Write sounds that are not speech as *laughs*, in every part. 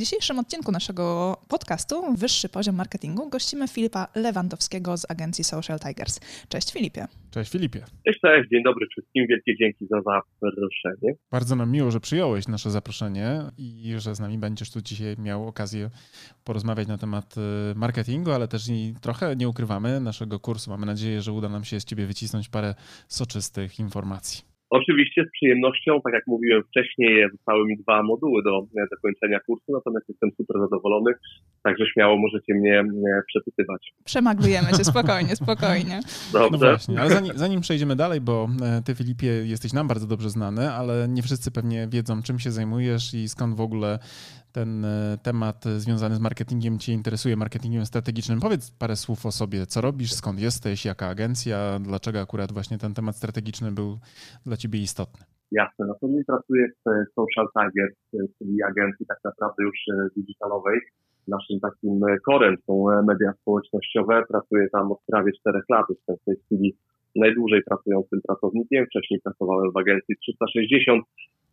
dzisiejszym odcinku naszego podcastu Wyższy Poziom Marketingu gościmy Filipa Lewandowskiego z agencji Social Tigers. Cześć Filipie. Cześć Filipie. Cześć, cześć, dzień dobry wszystkim. Wielkie dzięki za zaproszenie. Bardzo nam miło, że przyjąłeś nasze zaproszenie i że z nami będziesz tu dzisiaj miał okazję porozmawiać na temat y, marketingu, ale też i trochę nie ukrywamy naszego kursu. Mamy nadzieję, że uda nam się z ciebie wycisnąć parę soczystych informacji. Oczywiście z przyjemnością, tak jak mówiłem wcześniej, zostały mi dwa moduły do zakończenia kursu, natomiast jestem super zadowolony, także śmiało możecie mnie przepytywać. Przemaglujemy cię, spokojnie, spokojnie. *laughs* Dobrze. No właśnie, ale zanim, zanim przejdziemy dalej, bo e, ty Filipie jesteś nam bardzo dobrze znany, ale nie wszyscy pewnie wiedzą czym się zajmujesz i skąd w ogóle ten e, temat związany z marketingiem Cię interesuje, marketingiem strategicznym. Powiedz parę słów o sobie. Co robisz, skąd jesteś, jaka agencja, dlaczego akurat właśnie ten temat strategiczny był dla Ciebie istotny? Jasne, no to nie pracuję w Social Target, czyli agencji tak naprawdę już e, digitalowej. Naszym takim korem są media społecznościowe. Pracuję tam od prawie czterech lat. Jestem w tej chwili najdłużej pracującym pracownikiem. Wcześniej pracowałem w agencji 360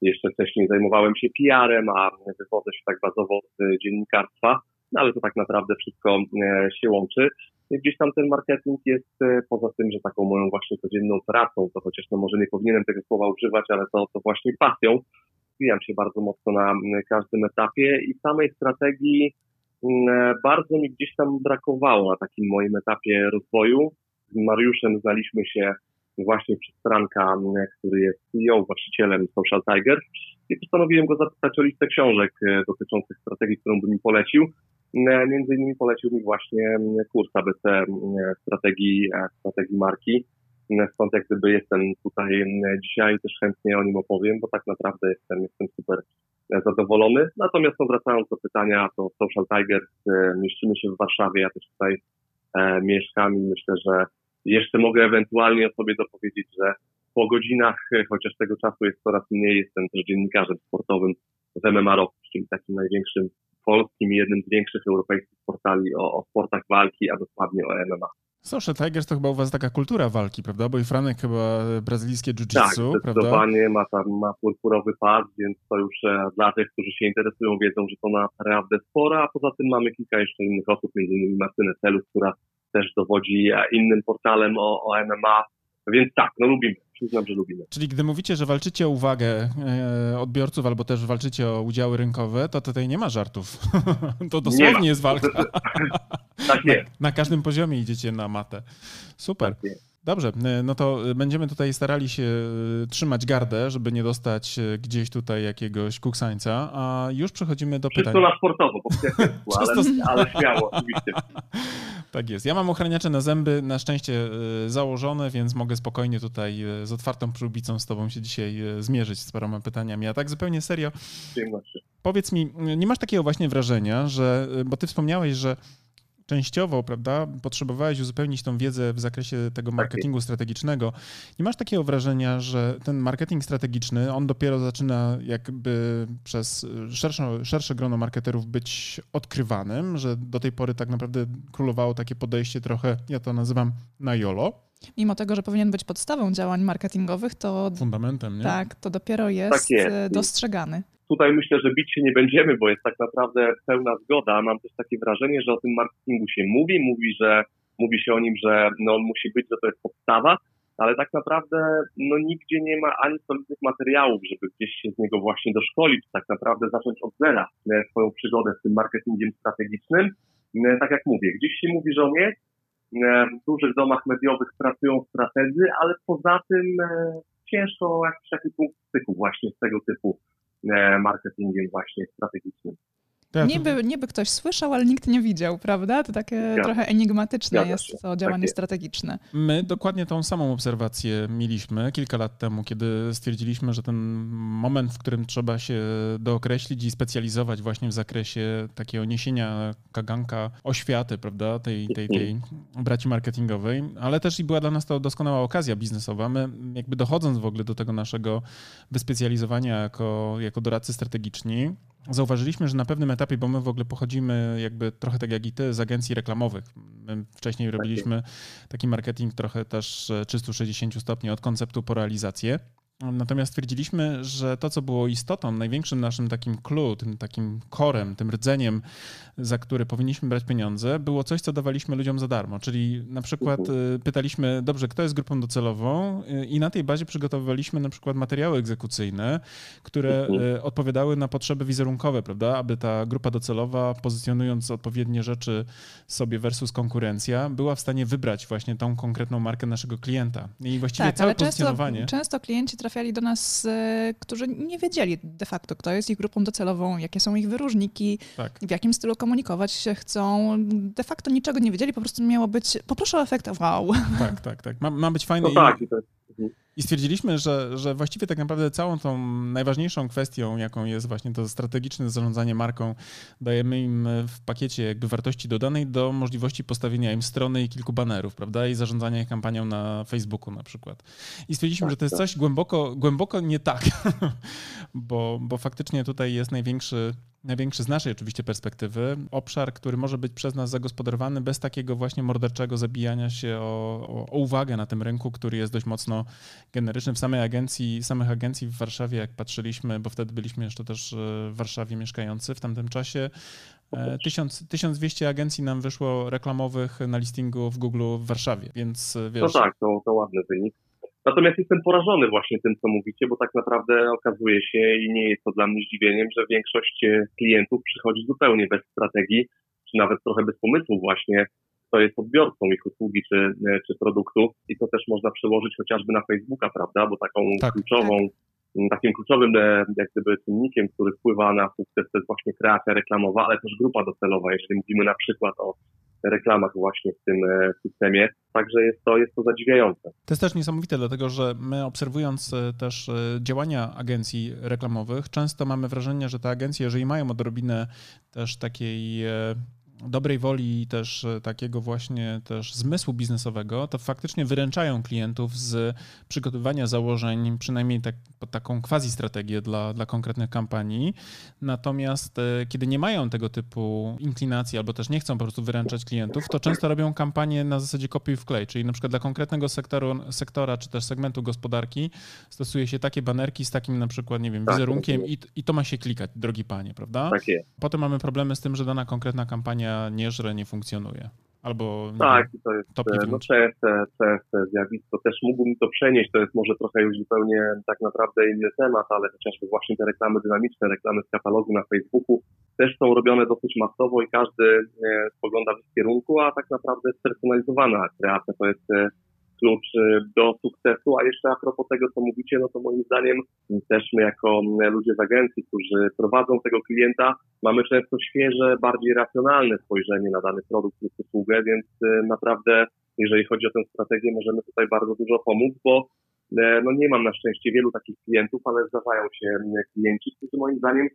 jeszcze wcześniej zajmowałem się PR-em, a wywodzę się tak bazowo z dziennikarstwa, no ale to tak naprawdę wszystko e, się łączy. Gdzieś tam ten marketing jest e, poza tym, że taką moją właśnie codzienną pracą, to chociaż no może nie powinienem tego słowa używać, ale to, to właśnie pasją. Zwijam się bardzo mocno na każdym etapie i samej strategii e, bardzo mi gdzieś tam brakowało na takim moim etapie rozwoju. Z Mariuszem znaliśmy się właśnie przez Franka, który jest CEO, właścicielem Social Tiger i postanowiłem go zapytać o listę książek e, dotyczących strategii, którą by mi polecił. E, między innymi polecił mi właśnie kurs ABC strategii, e, strategii marki. Stąd jak gdyby jestem tutaj dzisiaj też chętnie o nim opowiem, bo tak naprawdę jestem, jestem super zadowolony. Natomiast wracając do pytania, to Social Tigers mieścimy się w Warszawie, ja też tutaj mieszkam i myślę, że jeszcze mogę ewentualnie o sobie dopowiedzieć, że po godzinach, chociaż tego czasu jest coraz mniej, jestem też dziennikarzem sportowym w MMA Rock, czyli takim największym polskim i jednym z większych europejskich portali o, o sportach walki, a dokładnie o MMA. Social Tigers to chyba u was taka kultura walki, prawda? Bo i Franek chyba brazylijskie jiu-jitsu, tak, zdecydowanie prawda? ma tam ma purpurowy pas, więc to już e, dla tych, którzy się interesują, wiedzą, że to naprawdę spora, a poza tym mamy kilka jeszcze innych osób, między innymi Martynę Celu, która też dowodzi innym portalem o, o MMA. Więc tak, no lubimy, przyznam, że lubimy. Czyli gdy mówicie, że walczycie o uwagę e, odbiorców albo też walczycie o udziały rynkowe, to tutaj nie ma żartów. *laughs* to dosłownie jest walka. *laughs* tak jest. Na, na, każdym poziomie idziecie na matę. Super. Tak Dobrze, e, no to będziemy tutaj starali się e, trzymać gardę, żeby nie dostać gdzieś tutaj jakiegoś kuksańca, a już przechodzimy do pytań. Wszystko na sportowo, po ale, ale śmiało, oczywiście. *laughs* Tak jest. Ja mam ochraniacze na zęby, na szczęście e, założone, więc mogę spokojnie tutaj e, z otwartą przyłbicą z tobą się dzisiaj e, zmierzyć z paroma pytaniami. A tak zupełnie serio. Powiedz mi, nie masz takiego właśnie wrażenia, że, bo ty wspomniałeś, że częściowo, prawda, potrzebowałeś uzupełnić tą wiedzę w zakresie tego tak marketingu strategicznego. Nie masz takiego wrażenia, że ten marketing strategiczny, on dopiero zaczyna jakby przez szersze, szersze grono marketerów być odkrywanym, że do tej pory tak naprawdę królowało takie podejście trochę, ja to nazywam na jolo, Mimo tego, że powinien być podstawą działań marketingowych, to. Fundamentem, nie? Tak, to dopiero jest, tak jest. dostrzegany tutaj myślę, że bić się nie będziemy, bo jest tak naprawdę pełna zgoda. Mam też takie wrażenie, że o tym marketingu się mówi, mówi, że mówi się o nim, że no, on musi być, że to jest podstawa, ale tak naprawdę no, nigdzie nie ma ani solidnych materiałów, żeby gdzieś się z niego właśnie doszkolić, tak naprawdę zacząć od zera e, swoją przygodę z tym marketingiem strategicznym. E, tak jak mówię, gdzieś się mówi, że on jest, e, w dużych domach mediowych pracują strategzy, ale poza tym ciężko jakiś taki punkt styku właśnie z tego typu marketingiem właśnie strategicznym. Niby, niby ktoś słyszał, ale nikt nie widział, prawda? To takie Zgadza. trochę enigmatyczne Zgadza jest to działanie tak strategiczne. My dokładnie tą samą obserwację mieliśmy kilka lat temu, kiedy stwierdziliśmy, że ten moment, w którym trzeba się dookreślić i specjalizować właśnie w zakresie takiego niesienia kaganka oświaty, prawda, tej, tej, tej braci marketingowej, ale też i była dla nas to doskonała okazja biznesowa. My jakby dochodząc w ogóle do tego naszego wyspecjalizowania jako, jako doradcy strategiczni, zauważyliśmy, że na pewnym etapie, bo my w ogóle pochodzimy jakby trochę tak jak i ty z agencji reklamowych. My wcześniej robiliśmy taki marketing trochę też 360 stopni od konceptu po realizację. Natomiast stwierdziliśmy, że to, co było istotą, największym naszym takim clue, tym takim korem, tym rdzeniem, za który powinniśmy brać pieniądze, było coś, co dawaliśmy ludziom za darmo. Czyli na przykład mhm. y, pytaliśmy, dobrze, kto jest grupą docelową y, i na tej bazie przygotowywaliśmy na przykład materiały egzekucyjne, które mhm. y, odpowiadały na potrzeby wizerunkowe, prawda, aby ta grupa docelowa, pozycjonując odpowiednie rzeczy sobie versus konkurencja, była w stanie wybrać właśnie tą konkretną markę naszego klienta. I właściwie tak, całe pozycjonowanie... Często, często klienci trafiali do nas, e, którzy nie wiedzieli de facto, kto jest ich grupą docelową, jakie są ich wyróżniki, tak. w jakim stylu komunikować się chcą. De facto niczego nie wiedzieli, po prostu miało być, poproszę o efekt wow. Tak, tak, tak. Ma, ma być fajne. No tak, i i stwierdziliśmy, że, że właściwie tak naprawdę całą tą najważniejszą kwestią, jaką jest właśnie to strategiczne zarządzanie marką, dajemy im w pakiecie jakby wartości dodanej do możliwości postawienia im strony i kilku banerów, prawda? I zarządzania kampanią na Facebooku na przykład. I stwierdziliśmy, tak, że to jest tak. coś głęboko, głęboko nie tak, *laughs* bo, bo faktycznie tutaj jest największy największy z naszej oczywiście perspektywy, obszar, który może być przez nas zagospodarowany bez takiego właśnie morderczego zabijania się o, o, o, uwagę na tym rynku, który jest dość mocno generyczny. W samej agencji, samych agencji w Warszawie, jak patrzyliśmy, bo wtedy byliśmy jeszcze też e, w Warszawie mieszkający w tamtym czasie, 1000, 1200 agencji nam wyszło reklamowych na listingu w Google w Warszawie, więc e, wiesz... No tak, to, to ładny wynik. Natomiast jestem porażony właśnie tym, co mówicie, bo tak naprawdę okazuje się i nie jest to dla mnie zdziwieniem, że większość e, klientów przychodzi zupełnie bez strategii, czy nawet trochę bez pomysłu właśnie, kto jest odbiorcą ich usługi czy, e, czy produktu i to też można przełożyć chociażby na Facebooka, prawda, bo taką tak, kluczową, tak. takim kluczowym e, jak gdyby czynnikiem, który wpływa na sukces to jest właśnie kreacja reklamowa, ale też grupa docelowa, jeżeli mówimy na przykład o reklamach właśnie w tym e, systemie. Także jest to, jest to zadziwiające. To jest też niesamowite, dlatego że my obserwując e, też e, działania agencji reklamowych, często mamy wrażenie, że te agencje, jeżeli mają odrobinę też takiej dobrej woli i też e, takiego właśnie też zmysłu biznesowego, to faktycznie wyręczają klientów z przygotowywania założeń, przynajmniej tak, taką quasi strategię dla, dla konkretnych kampanii. Natomiast e, kiedy nie mają tego typu inklinacji albo też nie chcą po prostu wyręczać klientów, to często robią kampanię na zasadzie kopiuj wklej, czyli na przykład dla konkretnego sektoru, sektora czy też segmentu gospodarki stosuje się takie banerki z takim na przykład, nie wiem, tak, wizerunkiem tak i, i to ma się klikać, drogi panie, prawda? Tak jest. Potem mamy problemy z tym, że dana konkretna kampania nie żre, nie funkcjonuje. Albo tak, wiem, to jest no, częste, częste zjawisko. Też mógłbym to przenieść, to jest może trochę już zupełnie tak naprawdę inny temat, ale chociażby właśnie te reklamy dynamiczne, reklamy z katalogu na Facebooku też są robione dosyć masowo i każdy e, spogląda w ich kierunku, a tak naprawdę spersonalizowana kreacja to jest e, klucz y, do sukcesu. A jeszcze a propos tego, co mówicie, no to moim zdaniem też my jako ludzie z agencji, którzy prowadzą tego klienta, mamy często świeże, bardziej racjonalne spojrzenie na dany produkt lub usługę, więc y, naprawdę jeżeli chodzi o tę strategię, możemy tutaj bardzo dużo pomóc, bo e, no nie mam na szczęście wielu takich klientów, ale zdarzają się klienci, którzy moim zdaniem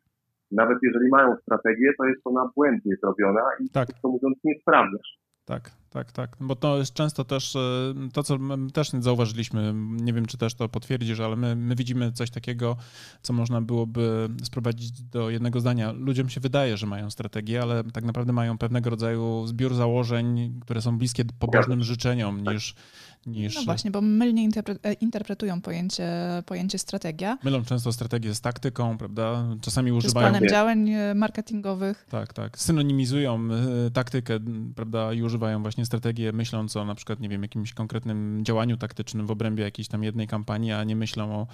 nawet jeżeli mają strategię, to jest ona błędnie zrobiona i tak. to mówiąc nie sprawdzasz. Tak, tak, tak. Bo to jest często też e, to, co też zauważyliśmy, nie wiem, czy też to potwierdzisz, ale my, my widzimy coś takiego, co można byłoby sprowadzić do jednego zdania. Ludziom się wydaje, że mają strategię, ale tak naprawdę mają pewnego rodzaju zbiór założeń, które są bliskie pobożnym życzeniom niż niż... No właśnie, bo mylnie e, interpretują pojęcie, pojęcie strategia. Mylą często strategię z taktyką, prawda? Czasami Czy używają... z planem działań e, marketingowych. Tak, tak. Synonimizują taktykę, prawda? I używają właśnie strategię myśląc o na przykład, nie wiem, jakimś konkretnym działaniu taktycznym w obrębie jakiejś tam jednej kampanii, a nie myślą o,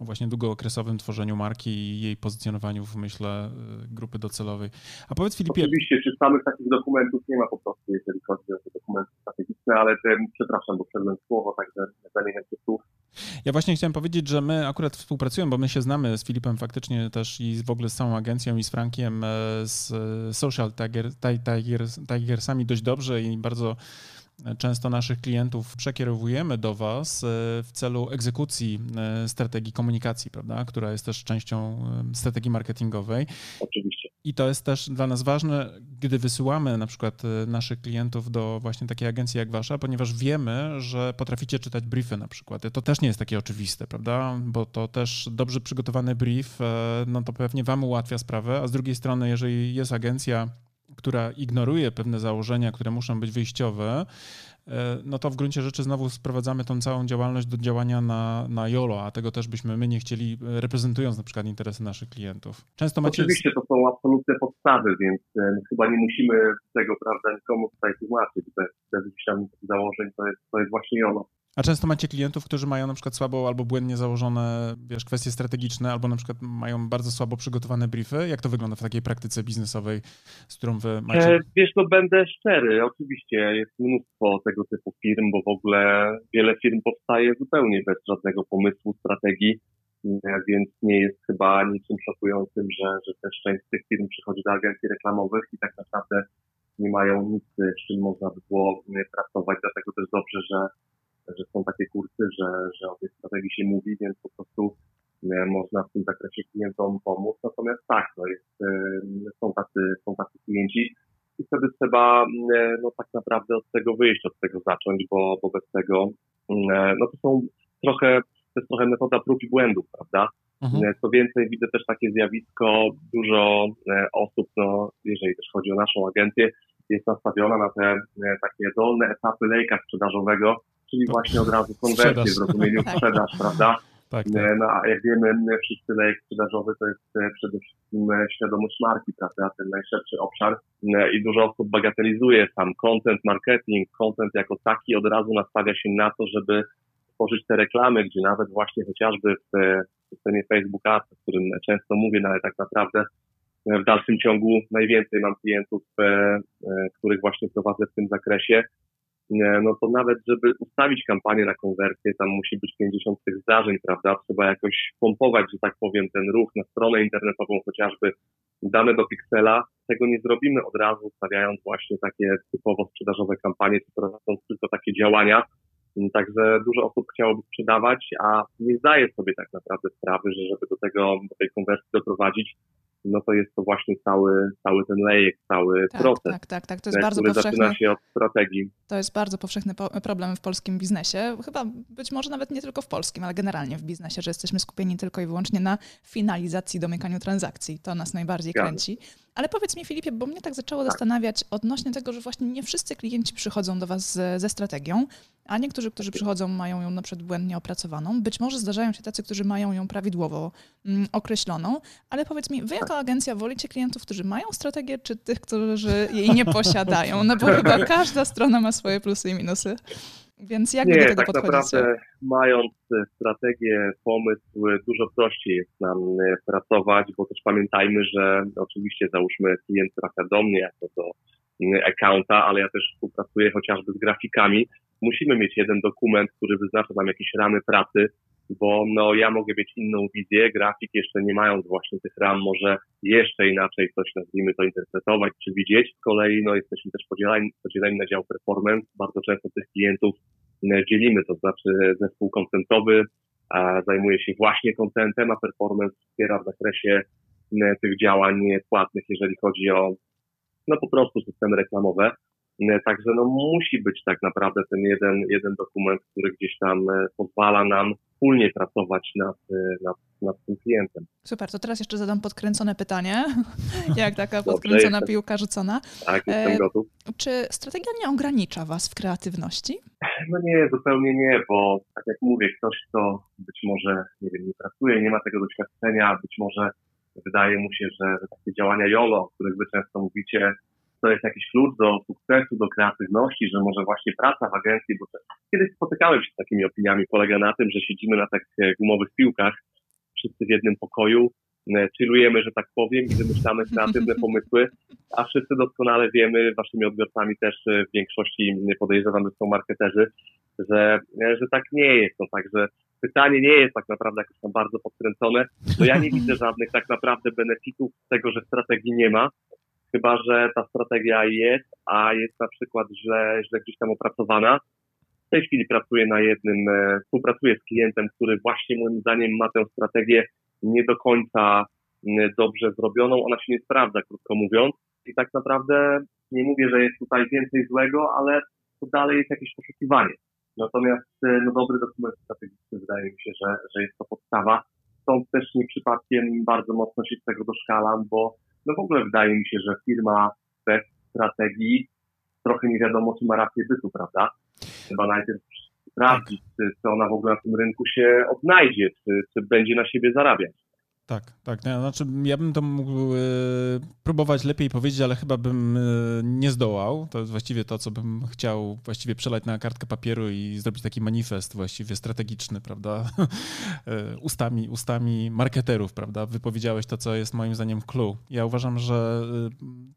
o właśnie długookresowym tworzeniu marki i jej pozycjonowaniu w myśle grupy docelowej. A powiedz Filipie... Oczywiście, czy samych takich dokumentów nie ma po prostu, jeżeli chodzi o te dokumenty strategiczne, ale te, przepraszam, bo przedłem słowo, także zamieniam się słów. Ja właśnie chciałem powiedzieć, że my akurat współpracujemy, bo my się znamy z Filipem faktycznie też i w ogóle z całą agencją i z Frankiem, e, z Social Tiger, Tigers, Tigersami dość dobrze i bardzo często naszych klientów przekierowujemy do Was e, w celu egzekucji e, strategii komunikacji, prawda, która jest też częścią strategii marketingowej. Oczywiście. I to jest też dla nas ważne, gdy wysyłamy na przykład y, naszych klientów do właśnie takiej agencji jak wasza, ponieważ wiemy, że potraficie czytać briefy na przykład. To też nie jest takie oczywiste, prawda? Bo to też dobrze przygotowany brief, e, no to pewnie wam ułatwia sprawę, a z drugiej strony, jeżeli jest agencja, która ignoruje pewne założenia, które muszą być wyjściowe, no to w gruncie rzeczy znowu sprowadzamy tą całą działalność do działania na, na YOLO, a tego też byśmy my nie chcieli, e, reprezentując na przykład interesy naszych klientów. Często macie... Oczywiście to są absolutne podstawy, więc e, chyba nie musimy tego prawda, nikomu tutaj tłumaczyć. Bez, bez założeń to jest, to jest właśnie YOLO. A często macie klientów, którzy mają na przykład słabo albo błędnie założone wiesz, kwestie strategiczne, albo na przykład mają bardzo słabo przygotowane briefy. Jak to wygląda w takiej praktyce biznesowej, z którą wy macie? E, wiesz, no będę szczery. Oczywiście jest mnóstwo tego typu firm, bo w ogóle wiele firm powstaje zupełnie bez żadnego pomysłu, strategii, e, więc nie jest chyba niczym szokującym, że, że też część z tych firm przychodzi do agencji reklamowych i tak naprawdę nie mają nic, z czym można by było pracować. Dlatego też dobrze, że że są takie kursy, że, że o tej strategii się mówi, więc po prostu e, można w tym zakresie klientom pomóc. Natomiast tak, no jest, e, są, tacy, są tacy klienci i wtedy trzeba e, no, tak naprawdę od tego wyjść, od tego zacząć, bo, bo bez tego no to są trochę, to jest trochę metoda prób i błędów, prawda? Mhm. Co więcej, widzę też takie zjawisko, dużo osób, no, jeżeli też chodzi o naszą agencję, jest nastawiona na te takie dolne etapy lejka sprzedażowego, czyli właśnie od razu konwersję w rozumieniu *laughs* tak. sprzedaż, prawda? Tak, tak. No, a jak wiemy, wszyscy lejek sprzedażowy to jest e, przede wszystkim e, świadomość marki, prawda? Ten najszerszy obszar e, i dużo osób bagatelizuje sam content marketing, content jako taki od razu nastawia się na to, żeby tworzyć te reklamy, gdzie nawet właśnie chociażby w systemie Facebook Ads, o którym często mówię, no ale tak naprawdę w dalszym ciągu najwięcej mam klientów, których właśnie prowadzę w tym zakresie, no to nawet, żeby ustawić kampanię na konwersję, tam musi być 50 tych zdarzeń, prawda? Trzeba jakoś pompować, że tak powiem, ten ruch na stronę internetową, chociażby dane do piksela. Tego nie zrobimy od razu, ustawiając właśnie takie typowo sprzedażowe kampanie, czy prowadząc tylko takie działania. Także dużo osób chciałoby sprzedawać, a nie zdaje sobie tak naprawdę sprawy, że żeby do tego, do tej konwersji doprowadzić, no to jest to właśnie cały, cały ten lejek, cały tak, proces. Tak, tak, tak, to jest bardzo powszechny. zaczyna się od strategii. To jest bardzo powszechny problem w polskim biznesie. Chyba być może nawet nie tylko w polskim, ale generalnie w biznesie, że jesteśmy skupieni tylko i wyłącznie na finalizacji, domykaniu transakcji. To nas najbardziej kręci. Ale powiedz mi, Filipie, bo mnie tak zaczęło tak. zastanawiać odnośnie tego, że właśnie nie wszyscy klienci przychodzą do Was ze, ze strategią, a niektórzy, którzy przychodzą, mają ją na przykład błędnie opracowaną. Być może zdarzają się tacy, którzy mają ją prawidłowo mm, określoną, ale powiedz mi, Wy jako agencja wolicie klientów, którzy mają strategię, czy tych, którzy jej nie posiadają? No bo *laughs* chyba każda strona ma swoje plusy i minusy. Więc jak nie, do tego tak podchodzicie? naprawdę mając strategię, pomysł, dużo prościej jest nam e, pracować, bo też pamiętajmy, że oczywiście załóżmy klient trafia do mnie jako do accounta, ale ja też współpracuję chociażby z grafikami. Musimy mieć jeden dokument, który wyznacza nam jakieś ramy pracy, bo no, ja mogę mieć inną wizję, grafik jeszcze nie mając właśnie tych ram, może jeszcze inaczej coś nazwijmy to interpretować czy widzieć. Z kolei no, jesteśmy też podzieleni, podzieleni na dział performance. Bardzo często tych klientów e, dzielimy, to znaczy zespół kontentowy zajmuje się właśnie kontentem, a performance wspiera w zakresie e, tych działań płatnych, jeżeli chodzi o no po prostu systemy reklamowe. E, także no musi być tak naprawdę ten jeden, jeden dokument, który gdzieś tam pozwala nam wspólnie pracować nad, y, nad, nad tym klientem. Super, to teraz jeszcze zadam podkręcone pytanie, *laughs* jak taka podkręcona Dobrze, piłka rzucona. Tak, jestem e, gotów. Czy strategia nie ogranicza Was w kreatywności? *laughs* No nie, zupełnie nie, bo tak jak mówię, ktoś, kto być może, nie wiem, nie pracuje, nie ma tego doświadczenia, być może wydaje mu się, że, że takie działania YOLO, o których Wy często mówicie, to jest jakiś klucz do sukcesu, do kreatywności, że może właśnie praca w agencji, bo kiedyś spotykałem się z takimi opiniami, polega na tym, że siedzimy na tak e, gumowych piłkach, wszyscy w jednym pokoju, e, chillujemy, że tak powiem, i wymyślamy kreatywne *laughs* pomysły, a wszyscy doskonale wiemy, waszymi odbiorcami też e, w większości podejrzewam, że są marketerzy, że, że tak nie jest. No, także pytanie nie jest tak naprawdę jakoś tam bardzo podkręcone. No ja nie widzę *laughs* żadnych tak naprawdę benefitów z tego, że strategii nie ma. Chyba, że ta strategia jest, a jest na przykład źle, źle gdzieś tam opracowana. W tej chwili pracuję na jednym, e, współpracuję z klientem, który właśnie moim zdaniem ma tę strategię nie do końca dobrze zrobioną. Ona się nie sprawdza, krótko mówiąc. I tak naprawdę nie mówię, że jest tutaj więcej złego, ale to dalej jest jakieś poszukiwanie. Natomiast e, no, dobry dokument strategiczny wydaje mi się, że, że jest to podstawa. Stąd też nie przypadkiem bardzo mocno się z tego doszkalam, bo no w ogóle wydaje mi się, że firma bez strategii trochę nie wiadomo, czy ma rację bytu, prawda? Trzeba najpierw sprawdzić, czy, ona w ogóle na tym rynku się odnajdzie, czy, czy będzie na siebie zarabiać. Tak, tak. Znaczy, ja bym to mógł e, próbować lepiej powiedzieć, ale chyba bym e, nie zdołał. To jest właściwie to, co bym chciał właściwie przelać na kartkę papieru i zrobić taki manifest właściwie strategiczny, prawda? *laughs* E, ustami, ustami marketerów, prawda? Wypowiedziałeś to, co jest moim zdaniem clue. Ja uważam, że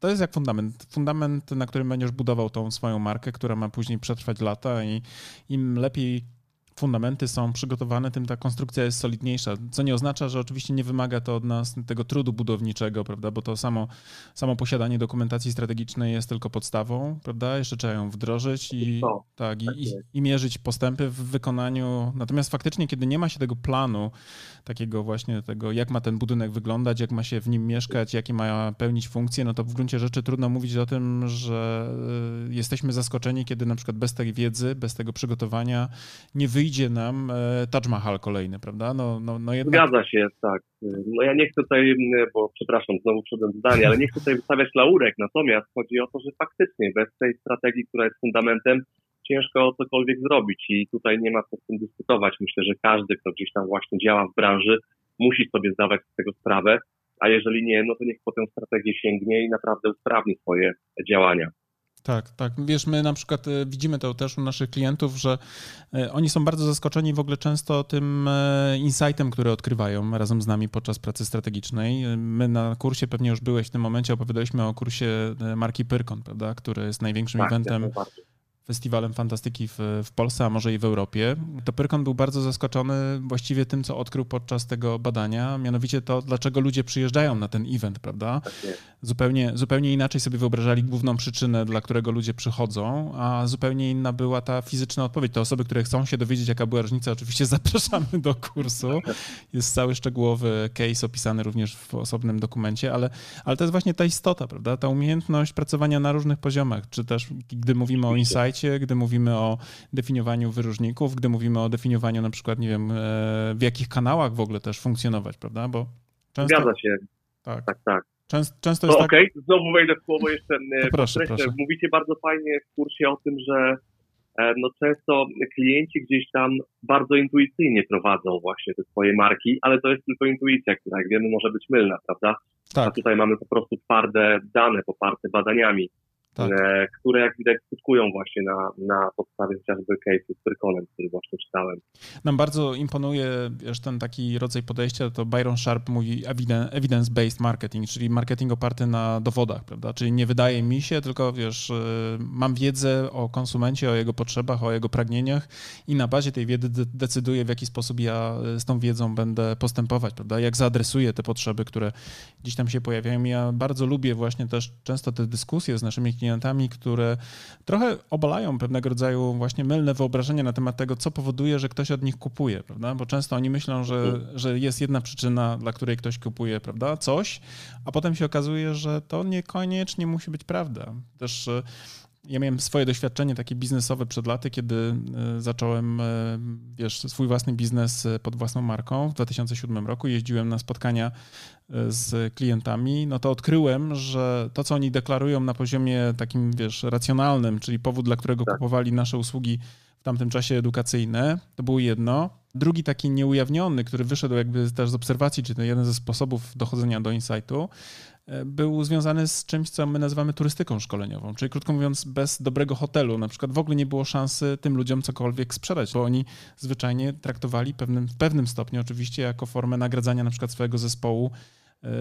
to jest jak fundament. Fundament, na którym będziesz budował tą swoją markę, która ma później przetrwać lata i im lepiej fundamenty są przygotowane, tym ta konstrukcja jest solidniejsza. Co nie oznacza, że oczywiście nie wymaga to od nas tego trudu budowniczego, prawda? Bo to samo, samo posiadanie dokumentacji strategicznej jest tylko podstawą, prawda? Jeszcze trzeba ją wdrożyć i, tak, i, i, i mierzyć postępy w wykonaniu. Natomiast faktycznie, kiedy nie ma się tego planu, takiego właśnie tego, jak ma ten budynek wyglądać, jak ma się w nim mieszkać, jakie ma pełnić funkcje, no to w gruncie rzeczy trudno mówić o tym, że y, jesteśmy zaskoczeni, kiedy na przykład bez tej wiedzy, bez tego przygotowania nie wyjdzie wyjdzie nam e, Taj Mahal kolejny, prawda? No, no, no jednak... Zgadza się, tak. No ja nie chcę tutaj, bo przepraszam, znowu wszedłem zdanie, ale nie chcę tutaj wystawiać laurek, natomiast chodzi o to, że faktycznie bez tej strategii, która jest fundamentem, ciężko cokolwiek zrobić i tutaj nie ma co z tym dyskutować. Myślę, że każdy, kto gdzieś tam właśnie działa w branży, musi sobie zdawać z tego sprawę, a jeżeli nie, no to niech po tę strategię sięgnie i naprawdę usprawni swoje działania. Tak, tak. Wiesz, my na przykład e, widzimy to też u naszych klientów, że e, oni są bardzo zaskoczeni w ogóle często tym e, insightem, który odkrywają razem z nami podczas pracy strategicznej. My na kursie, pewnie już byłeś w tym momencie, opowiadaliśmy o kursie marki Pyrkon, prawda, który jest największym tak, eventem festiwalem fantastyki w, w Polsce, a może i w Europie, to Pyrkon był bardzo zaskoczony właściwie tym, co odkrył podczas tego badania, mianowicie to, dlaczego ludzie przyjeżdżają na ten event, prawda? Zupełnie, zupełnie inaczej sobie wyobrażali główną przyczynę, dla którego ludzie przychodzą, a zupełnie inna była ta fizyczna odpowiedź. Te osoby, które chcą się dowiedzieć, jaka była różnica, oczywiście *laughs* zapraszamy do kursu. Jest cały szczegółowy case opisany również w osobnym dokumencie, ale, ale to jest właśnie ta istota, prawda? Ta umiejętność pracowania na różnych poziomach, czy też gdy mówimy o insight, gdy mówimy o definiowaniu wyróżników, gdy mówimy o definiowaniu na przykład, nie wiem, e, w jakich kanałach w ogóle też funkcjonować, prawda? Bo często... Zgadza się. Tak, tak. tak. Często, często jest no, tak... Okej, okay. znowu wejdę w słowo jeszcze. E, proszę, proszę. Mówicie bardzo fajnie w kursie o tym, że e, no często klienci gdzieś tam bardzo intuicyjnie prowadzą właśnie te swoje marki, ale to jest tylko intuicja, która jak wiemy może być mylna, prawda? Tak. A tutaj mamy po prostu twarde dane poparte badaniami tak. E, które jak widać skutkują właśnie na, na podstawie chociażby case'u z Pyrkonem, który właśnie czytałem. Nam bardzo imponuje wiesz, ten taki rodzaj podejścia, to Byron Sharp mówi evidence-based marketing, czyli marketing oparty na dowodach, prawda? Czyli nie wydaje mi się, tylko wiesz, e, mam wiedzę o konsumencie, o jego potrzebach, o jego pragnieniach i na bazie tej wiedzy decyduję, w jaki sposób ja e, z tą wiedzą będę postępować, prawda? Jak zaadresuję te potrzeby, które gdzieś tam się pojawiają. Ja bardzo lubię właśnie też często te dyskusje z naszymi klientami, klientami, które trochę obalają pewnego rodzaju właśnie mylne wyobrażenia na temat tego, co powoduje, że ktoś od nich kupuje, prawda? Bo często oni myślą, że, mhm. że jest jedna przyczyna, dla której ktoś kupuje, prawda? Coś, a potem się okazuje, że to niekoniecznie musi być prawda. Też e, ja miałem swoje doświadczenie takie biznesowe przed laty, kiedy e, zacząłem, e, wiesz, swój własny biznes pod własną marką w 2007 roku. Jeździłem na spotkania z klientami, no to odkryłem, że to, co oni deklarują na poziomie takim, wiesz, racjonalnym, czyli powód, dla którego tak. kupowali nasze usługi w tamtym czasie edukacyjne, to było jedno. Drugi taki nieujawniony, który wyszedł jakby też z obserwacji, czy to jeden ze sposobów dochodzenia do insightu, e, był związany z czymś, co my nazywamy turystyką szkoleniową. Czyli krótko mówiąc, bez dobrego hotelu na przykład w ogóle nie było szansy tym ludziom cokolwiek sprzedać, bo oni zwyczajnie traktowali pewnym, w pewnym stopniu oczywiście jako formę nagradzania na przykład swojego zespołu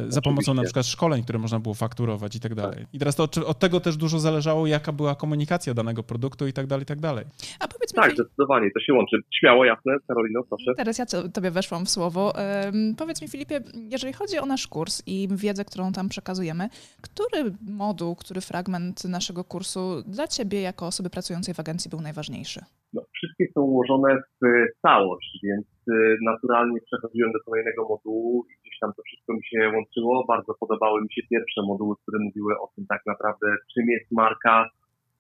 za pomocą na przykład szkoleń, które można było fakturować i tak dalej. Tak. I teraz to od tego też dużo zależało, jaka była komunikacja danego produktu i tak dalej, i tak dalej. A powiedz mi, tak, zdecydowanie, to się łączy. Śmiało, jasne, Karolino, proszę. Teraz ja tobie weszłam w słowo. Um, powiedz mi, Filipie, jeżeli chodzi o nasz kurs i wiedzę, którą tam przekazujemy, który moduł, który fragment naszego kursu dla ciebie jako osoby pracującej w agencji był najważniejszy? No, wszystkie są ułożone w całość, więc naturalnie przechodziłem do kolejnego modułu i gdzieś tam to wszystko mi się łączyło. Bardzo podobały mi się pierwsze moduły, które mówiły o tym tak naprawdę, czym jest marka,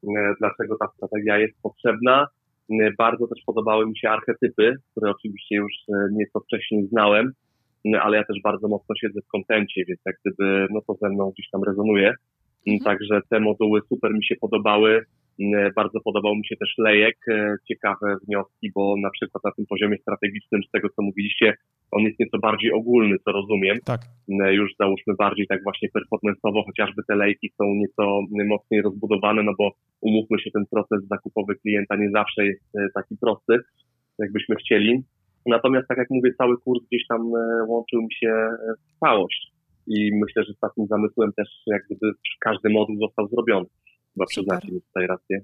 y, dlaczego ta strategia jest potrzebna. Y, bardzo też podobały mi się archetypy, które oczywiście już nieco wcześniej znałem, ale ja też bardzo mocno siedzę w kontencie, więc jak gdyby no to ze mną gdzieś tam rezonuje. Mhm. Także te moduły super mi się podobały. Mm, bardzo podobał mi się też lejek, e, ciekawe wnioski, bo na przykład na tym poziomie strategicznym, z tego co mówiliście, on jest nieco bardziej ogólny, co rozumiem. Tak. Mm, już załóżmy bardziej tak właśnie performanceowo, chociażby te lejki są nieco mocniej rozbudowane, no bo umówmy się, ten proces zakupowy klienta nie zawsze jest e, taki prosty, jakbyśmy chcieli. Natomiast tak jak mówię, cały kurs gdzieś tam e, łączył mi się w całość i myślę, że z takim zamysłem też jak gdyby każdy moduł został zrobiony. Chyba przyznacie mi tutaj rację.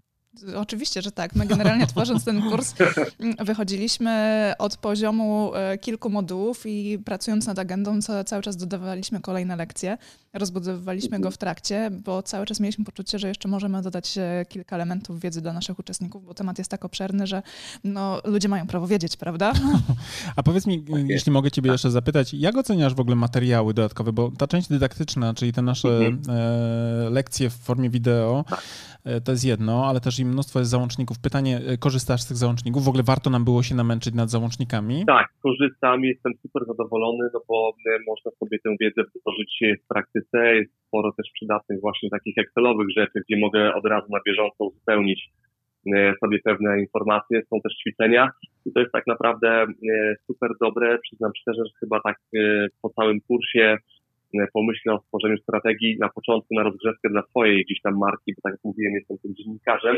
Oczywiście, że tak. My generalnie *laughs* tworząc ten kurs wychodziliśmy od poziomu e, kilku modułów i pracując nad agendą cały czas dodawaliśmy kolejne lekcje, rozbudowywaliśmy go w trakcie, bo cały czas mieliśmy poczucie, że jeszcze możemy dodać e, kilka elementów wiedzy dla naszych uczestników, bo temat jest tak obszerny, że no, ludzie mają prawo wiedzieć, prawda? *laughs* A powiedz mi, okay. jeśli mogę ciebie jeszcze zapytać, jak oceniasz w ogóle materiały dodatkowe, bo ta część dydaktyczna, czyli te nasze mhm. e, lekcje w formie wideo, tak. To jest jedno, ale też i mnóstwo jest załączników. Pytanie, e, korzystasz z tych załączników? W ogóle warto nam było się namęczyć nad załącznikami? Tak, korzystam, jestem super zadowolony, no bo e, można sobie tę wiedzę wdrożyć w praktyce. Jest sporo też przydatnych właśnie takich Excelowych rzeczy, gdzie mogę od razu na bieżąco uzupełnić e, sobie pewne informacje, są też ćwiczenia i to jest tak naprawdę super dobre. Przyznam szczerze, że chyba tak po całym kursie E, pomyślę o stworzeniu strategii na początku na rozgrzewkę dla swojej gdzieś tam marki, bo tak jak mówiłem, jestem tym dziennikarzem.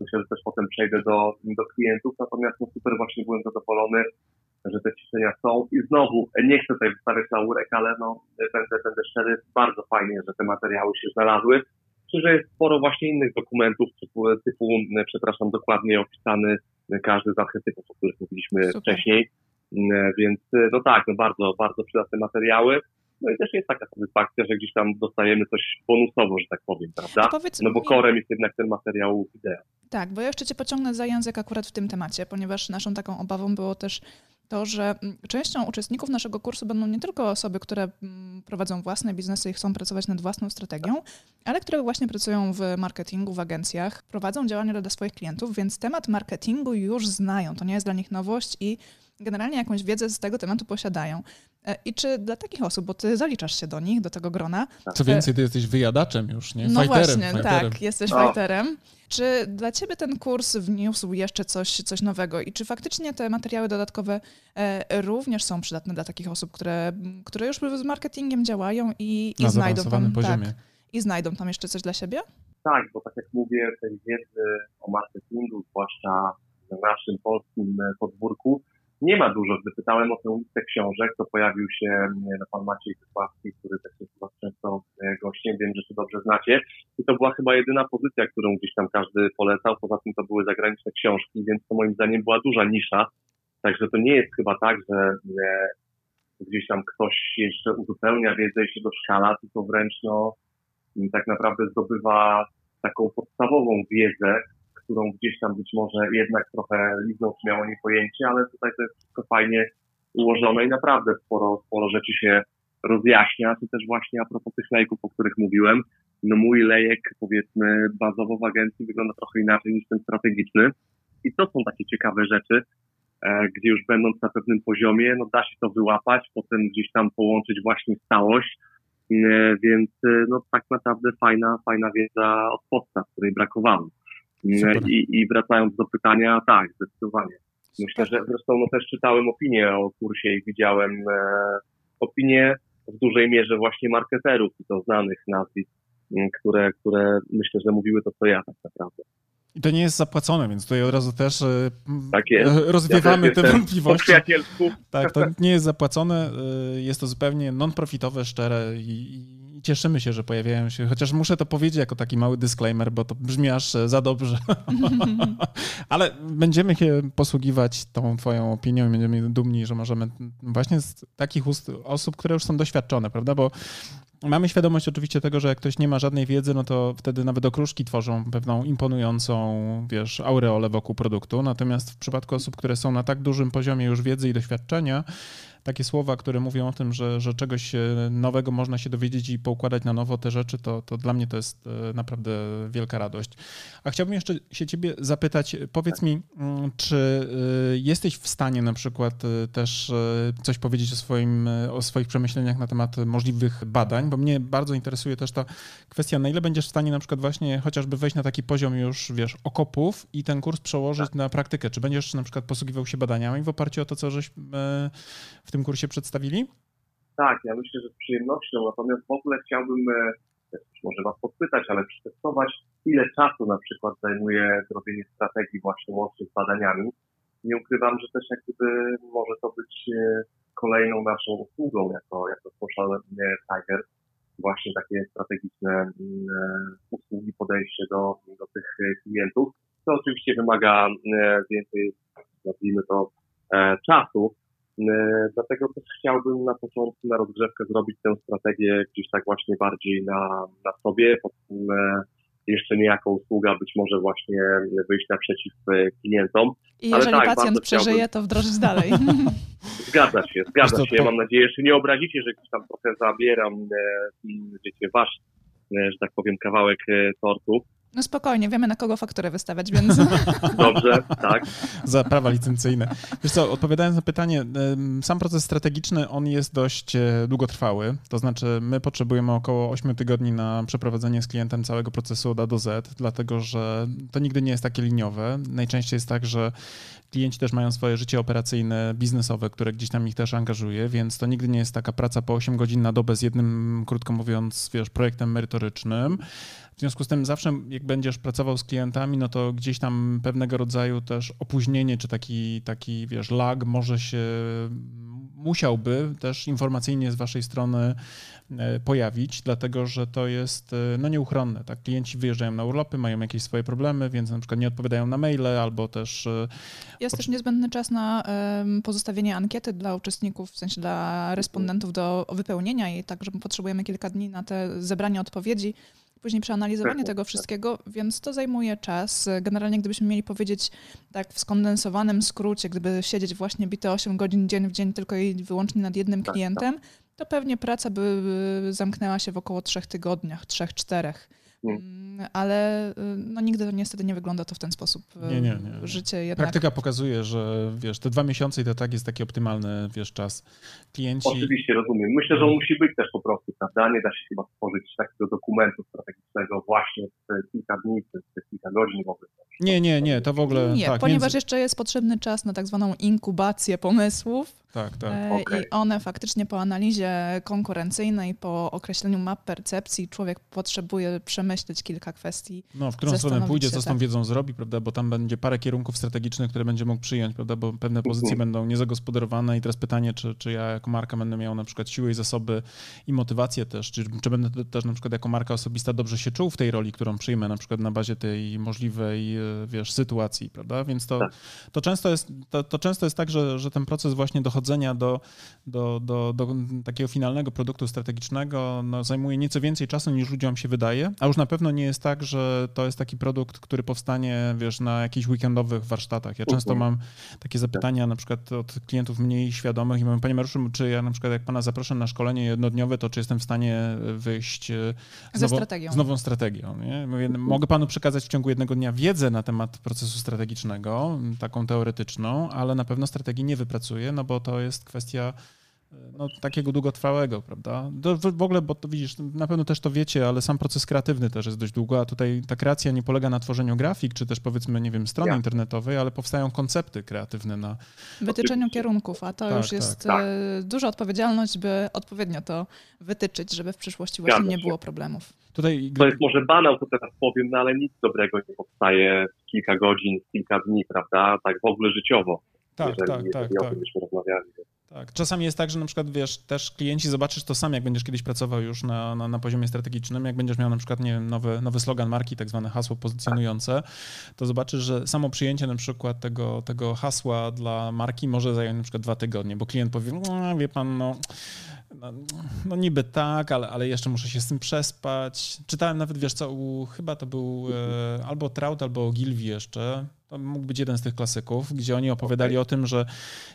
Myślę, że też potem przejdę do, do klientów, natomiast no super właśnie byłem zadowolony, że te ćwiczenia są i znowu nie chcę tutaj wystawiać laurek, ale no będę, będę szczery, bardzo fajnie, że te materiały się znalazły. Myślę, że jest sporo właśnie innych dokumentów typu, typu przepraszam, dokładnie opisany każdy z archetypów, o których mówiliśmy super. wcześniej. Więc no tak, no bardzo, bardzo przydatne materiały. No i też jest taka satysfakcja, że gdzieś tam dostajemy coś bonusowo, że tak powiem, prawda? No bo korem jest jednak ten materiał wideo. Tak, bo ja jeszcze cię pociągnę za język akurat w tym temacie, ponieważ naszą taką obawą było też to, że mm, częścią uczestników naszego kursu będą nie tylko osoby, które mm, prowadzą własne biznesy i chcą pracować nad własną strategią, ale które właśnie pracują w marketingu, w agencjach, prowadzą działania dla swoich klientów, więc temat marketingu już znają. To nie jest dla nich nowość i generalnie jakąś wiedzę z tego tematu posiadają. E, I czy dla takich osób, bo ty zaliczasz się do nich, do tego grona. Co więcej, ty jesteś wyjadaczem już, nie? No fighterem, właśnie, fighterem. tak, jesteś o. fighterem. Czy dla ciebie ten kurs wniósł jeszcze coś, coś nowego i czy faktycznie te materiały dodatkowe e, również są przydatne dla takich osób, które, które już z marketingiem działają i, i znajdą tam, poziomie. tak, i znajdą tam jeszcze coś dla siebie? Tak, bo tak jak mówię, tej wiedzy o marketingu, zwłaszcza na naszym polskim podwórku, nie ma dużo. Gdy pytałem o tę listę książek, to pojawił się no, pan Maciej Wysławski, który też jest was często e, gościem, wiem, że to dobrze znacie. I to była chyba jedyna pozycja, którą gdzieś tam każdy polecał. Poza tym to były zagraniczne książki, więc to moim zdaniem była duża nisza. Także to nie jest chyba tak, że e, gdzieś tam ktoś jeszcze uzupełnia wiedzę i się doszkala, tylko wręcz no, tak naprawdę zdobywa taką podstawową wiedzę, którą gdzieś tam być może jednak trochę liznął, czy miał o niej pojęcie, ale tutaj to jest wszystko fajnie ułożone i naprawdę sporo, sporo rzeczy się rozjaśnia, czy też właśnie a propos tych lejków, o których mówiłem, no mój lejek powiedzmy bazowo w agencji wygląda trochę inaczej niż ten strategiczny. I to są takie ciekawe rzeczy, e, gdzie już będąc na pewnym poziomie, no da się to wyłapać, potem gdzieś tam połączyć właśnie całość, e, więc e, no tak naprawdę fajna, fajna wiedza od podstaw, której brakowało. I, I, wracając do pytania, tak, zdecydowanie. Myślę, że zresztą no, też czytałem opinie o kursie i widziałem e, opinie w dużej mierze właśnie marketerów i to znanych nazwisk, które, które myślę, że mówiły to, co ja tak naprawdę. I to nie jest zapłacone, więc tutaj od razu też e, tak rozwiewamy ja te wątpliwości. Tak, to nie jest zapłacone, e, jest to zupełnie non-profitowe, szczere i, cieszymy się, że pojawiają się, chociaż muszę to powiedzieć jako taki mały disclaimer, bo to brzmi aż za dobrze. *laughs* Ale będziemy się posługiwać tą twoją opinią i będziemy dumni, że możemy właśnie z takich ust osób, które już są doświadczone, prawda? Bo Mamy świadomość oczywiście tego, że jak ktoś nie ma żadnej wiedzy, no to wtedy nawet okruszki tworzą pewną imponującą, wiesz, aureolę wokół produktu. Natomiast w przypadku osób, które są na tak dużym poziomie już wiedzy i doświadczenia, takie słowa, które mówią o tym, że, że czegoś nowego można się dowiedzieć i poukładać na nowo te rzeczy, to, to dla mnie to jest naprawdę wielka radość. A chciałbym jeszcze się ciebie zapytać, powiedz mi, mm, czy jesteś w stanie na przykład też coś powiedzieć o, swoim, o swoich przemyśleniach na temat możliwych badań, bo mnie bardzo interesuje też ta kwestia, na ile będziesz w stanie na przykład właśnie chociażby wejść na taki poziom już, wiesz, okopów i ten kurs przełożyć tak. na praktykę. Czy będziesz na przykład posługiwał się badaniami w oparciu o to, co żeś e, w tym kursie przedstawili? Tak, ja myślę, że z przyjemnością. Natomiast w ogóle chciałbym e, może Was podpytać, ale przetestować, ile czasu na przykład zajmuje zrobienie strategii właśnie łącznie z badaniami. Nie ukrywam, że też jak gdyby może to być e, kolejną naszą usługą jako, jako Social Tiger, właśnie takie strategiczne usługi, podejście do, do tych klientów. To oczywiście wymaga więcej, nazwijmy to, e, czasu. Dlatego też chciałbym na początku na rozgrzewkę zrobić tę strategię gdzieś tak właśnie bardziej na, na sobie, potem jeszcze nie jako usługa, być może właśnie wyjść naprzeciw e, klientom. I jeżeli tak, pacjent przeżyje, chciałbym... to wdrożyć dalej. *laughs* *laughs* Zgadza się, zgadza się. Ja mam nadzieję, że nie obrazicie, że gdzieś tam trochę zabieram, e, wiecie, wasz, e, że tak powiem, kawałek tortu. No spokojnie, wiemy na kogo fakturę wystawiać, więc... *laughs* Dobrze, tak. Za prawa licencyjne. Wiesz co, odpowiadając na pytanie, sam proces strategiczny, on jest dość e, długotrwały, to znaczy my potrzebujemy około 8 tygodni na przeprowadzenie z klientem całego procesu od A do Z, dlatego że to nigdy nie jest takie liniowe. Najczęściej jest tak, że klienci też mają swoje życie operacyjne, biznesowe, które gdzieś tam ich też angażuje, więc to nigdy nie jest taka praca po 8 godzin na dobę z jednym, krótko mówiąc, wiesz, projektem merytorycznym. W związku z tym zawsze jak będziesz pracował z klientami, no to gdzieś tam pewnego rodzaju też opóźnienie, czy taki, taki wiesz, lag może się musiałby też informacyjnie z waszej strony e, pojawić, dlatego że to jest e, no, nieuchronne. Tak? Klienci wyjeżdżają na urlopy, mają jakieś swoje problemy, więc na przykład nie odpowiadają na maile albo też... E, jest też niezbędny czas na pozostawienie ankiety dla uczestników, w sensie dla respondentów do wypełnienia i tak, że potrzebujemy kilka dni na te zebranie odpowiedzi później przeanalizowanie tak, tego tak. wszystkiego, więc to zajmuje czas. Generalnie gdybyśmy mieli powiedzieć tak w skondensowanym skrócie, gdyby siedzieć właśnie bite 8 godzin dzień w dzień tylko i wyłącznie nad jednym tak, klientem, to pewnie praca by zamknęła się w około 3 tygodniach, 3-4. Mm. Mm, ale y, no, nigdy niestety nie wygląda to w ten sposób. Y, nie, nie, nie. Życie jednak... Praktyka pokazuje, że wiesz, te dwa miesiące i to tak jest taki optymalny wiesz, czas. Klienci... Oczywiście, rozumiem. Myślę, że on musi być też po prostu, prawda? Nie da się chyba stworzyć takiego dokumentu strategicznego właśnie w kilka dni, w kilka godzin w ogóle. Nie, nie, nie, to w ogóle... Nie, tak, ponieważ między... jeszcze jest potrzebny czas na tak zwaną inkubację pomysłów tak, tak. E, okay. I one faktycznie po analizie konkurencyjnej, po określeniu map percepcji, człowiek potrzebuje przemyśleć kilka kwestii. No, w którą stronę pójdzie, co z tą tak. wiedzą zrobi, prawda? Bo tam będzie parę kierunków strategicznych, które będzie mógł przyjąć, prawda? Bo pewne pozycje uh będą niezagospodarowane i teraz pytanie, czy, czy ja jako marka będę miał na przykład siłę i zasoby i motywację też, czy, czy będę też na przykład jako marka osobista dobrze się czuł w tej roli, którą przyjmę na przykład na bazie tej możliwej, e, wiesz, sytuacji, prawda? Więc to, tak. to, często, jest, to, to często jest tak, że, że ten proces właśnie dochodzenia do, do, do, do takiego finalnego produktu strategicznego no, zajmuje nieco więcej czasu niż ludziom się wydaje, a już na pewno nie jest tak, że to jest taki produkt, który powstanie, wiesz, na jakichś weekendowych warsztatach. Ja często mhm. mam takie zapytania na przykład od klientów mniej świadomych i mówię, panie Mariuszu, czy ja na przykład jak pana zaproszę na szkolenie jednodniowe, to czy jestem w stanie wyjść e, z, nowo, strategią. z nową strategią. Nie? Mówię, mhm. mogę panu przekazać w ciągu jednego dnia wiedzę na temat procesu strategicznego, taką teoretyczną, ale na pewno strategii nie wypracuję, no bo to jest kwestia no, takiego długotrwałego, prawda? w ogóle, bo to widzisz, na pewno też to wiecie, ale sam proces kreatywny też jest dość długo, a tutaj ta kreacja nie polega na tworzeniu grafik, czy też powiedzmy, nie wiem, strony ja. internetowej, ale powstają koncepty kreatywne na... Wytyczeniu kierunków, a to tak, już jest tak. E, duża odpowiedzialność, by odpowiednio to wytyczyć, żeby w przyszłości właśnie nie było problemów. Tutaj... To jest może banał, to teraz powiem, no ale nic dobrego nie powstaje w kilka godzin, w kilka dni, prawda? Tak w ogóle życiowo. Tak, jeżeli, tak, jeżeli tak. O tym tak. rozmawiali. Tak, czasami jest tak, że na przykład wiesz, też klienci zobaczysz to sam, jak będziesz kiedyś pracował już na, na, na, poziomie strategicznym, jak będziesz miał na przykład, nie wiem, nowy, nowy slogan marki, tak zwane hasło pozycjonujące, to zobaczysz, że samo przyjęcie na przykład tego, tego hasła dla marki może zająć na przykład dwa tygodnie, bo klient powie, no, wie pan, no, no, no, niby tak, ale, ale jeszcze muszę się z tym przespać. Czytałem nawet, wiesz co, u, chyba to był e, albo Trout, albo Gilvi jeszcze, mógł być jeden z tych klasyków, gdzie oni opowiadali okay. o tym, że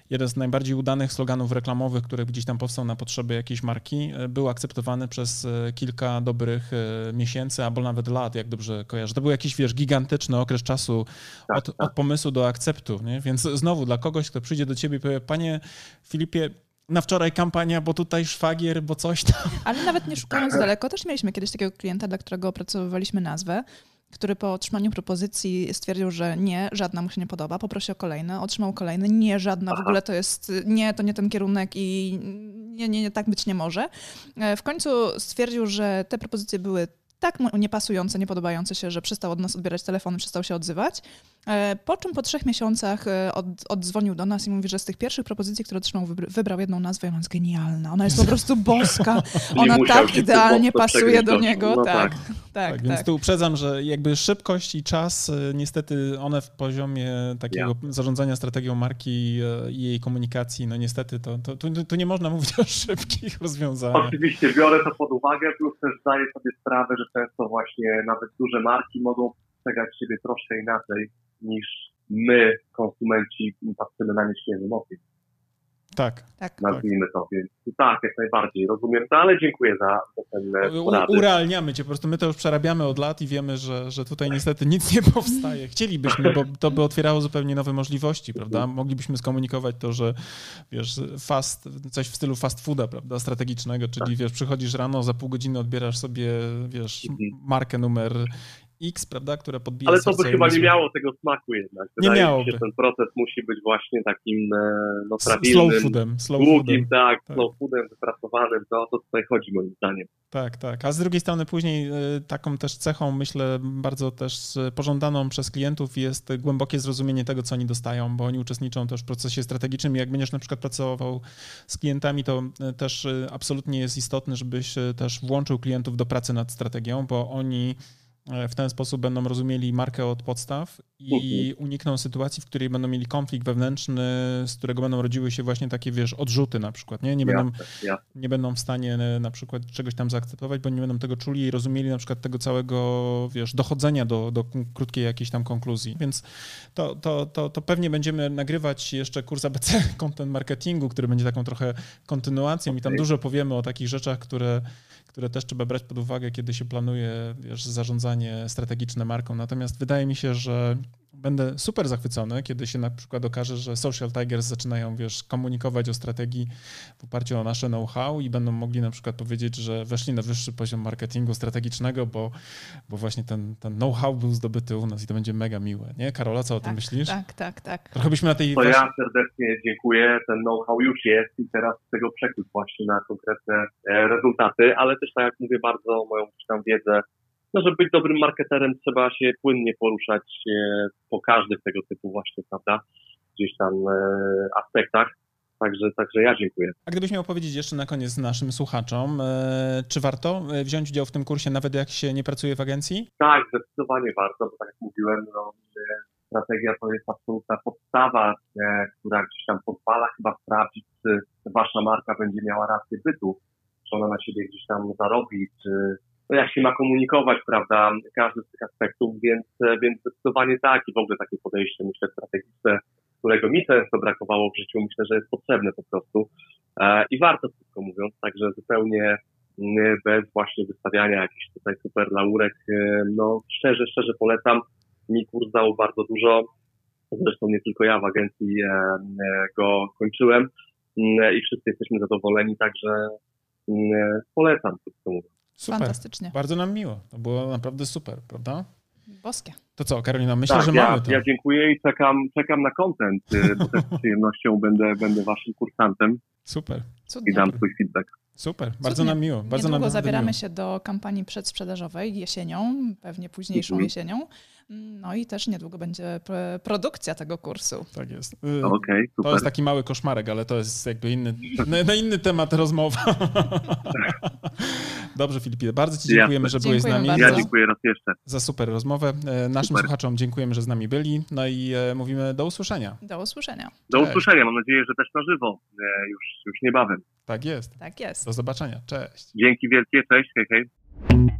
jeden z najbardziej udanych sloganów reklamowych, który gdzieś tam powstał na potrzeby jakiejś marki, e, był akceptowany przez e, kilka dobrych e, miesięcy albo nawet lat, jak dobrze kojarzę. To był jakiś, wiesz, gigantyczny okres czasu tak, od, tak. od pomysłu do akceptu, nie? Więc znowu dla kogoś, kto przyjdzie do ciebie i powie, panie Filipie, na wczoraj kampania, bo tutaj szwagier, bo coś tam. Ale nawet nie szukając *laughs* daleko, też mieliśmy kiedyś takiego klienta, dla którego opracowywaliśmy nazwę, który po otrzymaniu propozycji stwierdził, że nie, żadna mu się nie podoba, poprosił o kolejne, otrzymał kolejny, nie, żadna, w ogóle to jest, nie, to nie ten kierunek i nie, nie, nie, tak być nie może. E, w końcu stwierdził, że te propozycje były tak niepasujące, niepodobające się, że przestał od nas odbierać telefony, przestał się odzywać. E, po czym po trzech miesiącach e, od, oddzwonił do nas i mówi, że z tych pierwszych propozycji, które otrzymał, wybrał jedną nazwę i ona jest genialna. Ona jest po prostu boska. *laughs* Ona tak idealnie pasuje do niego. No tak, tak, tak, tak, Więc tak. tu uprzedzam, że jakby szybkość i czas, e, niestety one w poziomie takiego ja. zarządzania strategią marki i jej komunikacji, no niestety to, to, to, to, nie można *laughs* mówić o szybkich rozwiązaniach. Oczywiście biorę to pod uwagę, plus też zdaję sobie sprawę, że często właśnie nawet duże marki mogą postrzegać siebie troszkę inaczej niż my, konsumenci, patrzymy na nie świeżym okiem. Tak. tak. Nazwijmy to, więc tak, jak najbardziej rozumiem to, ale dziękuję za, za ten porady. Urealniamy cię, po prostu my to już przerabiamy od lat i wiemy, że, że tutaj niestety nic nie powstaje. Chcielibyśmy, bo to by otwierało zupełnie nowe możliwości, prawda? Moglibyśmy skomunikować to, że wiesz, fast, coś w stylu fast fooda, prawda, strategicznego, czyli tak. wiesz, przychodzisz rano, za pół godziny odbierasz sobie, wiesz, mhm. markę numer X, prawda, które podbija Ale to by chyba nie miało tego smaku jednak. Wydaje nie miało. Ten proces musi być właśnie takim e, no, prawidłowym, slow foodem, slow długim, foodem. tak, tak, slow foodem, wypracowanym. To o to tutaj chodzi moim zdaniem. Tak, tak. A z drugiej strony później e, taką też cechą, myślę, bardzo też pożądaną przez klientów jest głębokie zrozumienie tego, co oni dostają, bo oni uczestniczą też w procesie strategicznym. Jak będziesz na przykład pracował z klientami, to e, też absolutnie jest istotne, żebyś też włączył klientów do pracy nad strategią, bo oni w ten sposób będą rozumieli markę od podstaw i mhm. unikną sytuacji, w której będą mieli konflikt wewnętrzny, z którego będą rodziły się właśnie takie, wiesz, odrzuty na przykład, nie? Nie będą, nie będą w stanie e, na przykład czegoś tam zaakceptować, bo nie będą tego czuli i rozumieli na przykład tego całego, wiesz, dochodzenia do, do krótkiej jakiejś tam konkluzji. Więc to, to, to, to pewnie będziemy nagrywać jeszcze kurs ABC *laughs* content marketingu, który będzie taką trochę kontynuacją okay. i tam dużo powiemy o takich rzeczach, które które też trzeba brać pod uwagę, kiedy się planuje wiesz, zarządzanie strategiczne marką. Natomiast wydaje mi się, że będę super zachwycony, kiedy się na przykład okaże, że Social Tigers zaczynają, wiesz, komunikować o strategii w oparciu o nasze know-how i będą mogli na przykład powiedzieć, że weszli na wyższy poziom marketingu strategicznego, bo, bo właśnie ten, ten know-how był zdobyty u nas i to będzie mega miłe, nie? Karola, co o tak, tym myślisz? Tak, tak, tak. Trochę byśmy na tej... To ja serdecznie dziękuję, ten know-how już jest i teraz z tego przekuć właśnie na konkretne e, rezultaty, ale też tak jak mówię, bardzo moją tam wiedzę no, żeby być dobrym marketerem, trzeba się płynnie poruszać e, po każdych tego typu właśnie, prawda, gdzieś tam e, aspektach. Także, także ja dziękuję. A gdybyś miał powiedzieć jeszcze na koniec naszym słuchaczom, e, czy warto wziąć udział w tym kursie, nawet jak się nie pracuje w agencji? Tak, zdecydowanie warto, bo tak jak mówiłem, no, strategia to jest absolutna podstawa, która gdzieś tam pozwala chyba sprawdzić, czy wasza marka będzie miała rację bytu, czy ona na siebie gdzieś tam zarobi, czy jak się ma komunikować, prawda, każdy z tych aspektów, więc, więc zdecydowanie tak i w ogóle takie podejście, myślę, strategiczne, którego mi często brakowało w życiu, myślę, że jest potrzebne po prostu e, i warto wszystko mówiąc, także zupełnie mm, bez właśnie wystawiania jakichś tutaj super laurek, e, no szczerze, szczerze polecam, mi kurs dał bardzo dużo, zresztą nie tylko ja w agencji e, go kończyłem mm, i wszyscy jesteśmy zadowoleni, także mm, polecam wszystko mówiąc. Super. Fantastycznie. Bardzo nam miło. To było naprawdę super, prawda? Boskie. To co, Karolina, myślę, tak, że ja, mamy to. Ja dziękuję i czekam, czekam na kontent, y, bo też z przyjemnością będę, będę waszym kursantem. Super. Cudnie. I dam swój feedback. Super, bardzo Cudnie. nam miło. Bardzo Niedługo nam zabieramy miło. się do kampanii przedsprzedażowej jesienią, pewnie późniejszą mhm. jesienią. No i też niedługo będzie produkcja tego kursu. Tak jest. Y, okay, to jest taki mały koszmarek, ale to jest jakby inny, na inny temat rozmowa. *laughs* Dobrze, Filipie, bardzo Ci dziękujemy, ja. że byłeś z nami. Bardzo. Ja dziękuję raz jeszcze. Za super rozmowę. E, naszym super. słuchaczom dziękujemy, że z nami byli. No i e, mówimy do usłyszenia. Do usłyszenia. Do usłyszenia. Mam nadzieję, że też na żywo. E, już, już niebawem. Tak jest. Tak jest. Do zobaczenia. Cześć. Dzięki wielkie. Cześć. Hej, hej.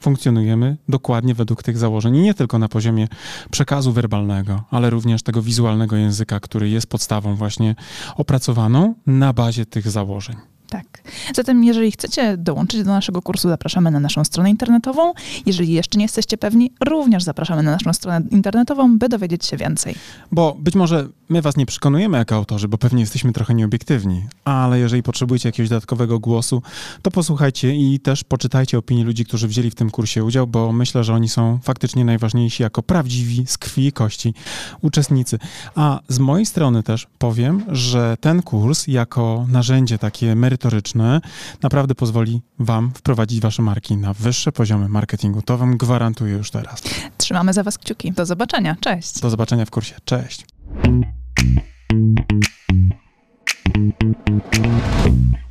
funkcjonujemy dokładnie według tych założeń. I nie tylko na poziomie przekazu werbalnego, ale również tego wizualnego języka, który jest podstawą właśnie opracowaną na bazie tych założeń. Tak. Zatem, jeżeli chcecie dołączyć do naszego kursu, zapraszamy na naszą stronę internetową. Jeżeli jeszcze nie jesteście pewni, również zapraszamy na naszą stronę internetową, by dowiedzieć się więcej. Bo być może my was nie przekonujemy jako autorzy, bo pewnie jesteśmy trochę nieobiektywni, ale jeżeli potrzebujecie jakiegoś dodatkowego głosu, to posłuchajcie i też poczytajcie opinie ludzi, którzy wzięli w tym kursie udział, bo myślę, że oni są faktycznie najważniejsi jako prawdziwi, z krwi i kości uczestnicy. A z mojej strony też powiem, że ten kurs jako narzędzie takie merytoryczne naprawdę pozwoli wam wprowadzić wasze marki na wyższe poziomy marketingu. To wam gwarantuję już teraz. Trzymamy za was kciuki. Do zobaczenia. Cześć. Do zobaczenia w kursie. Cześć. Thank you.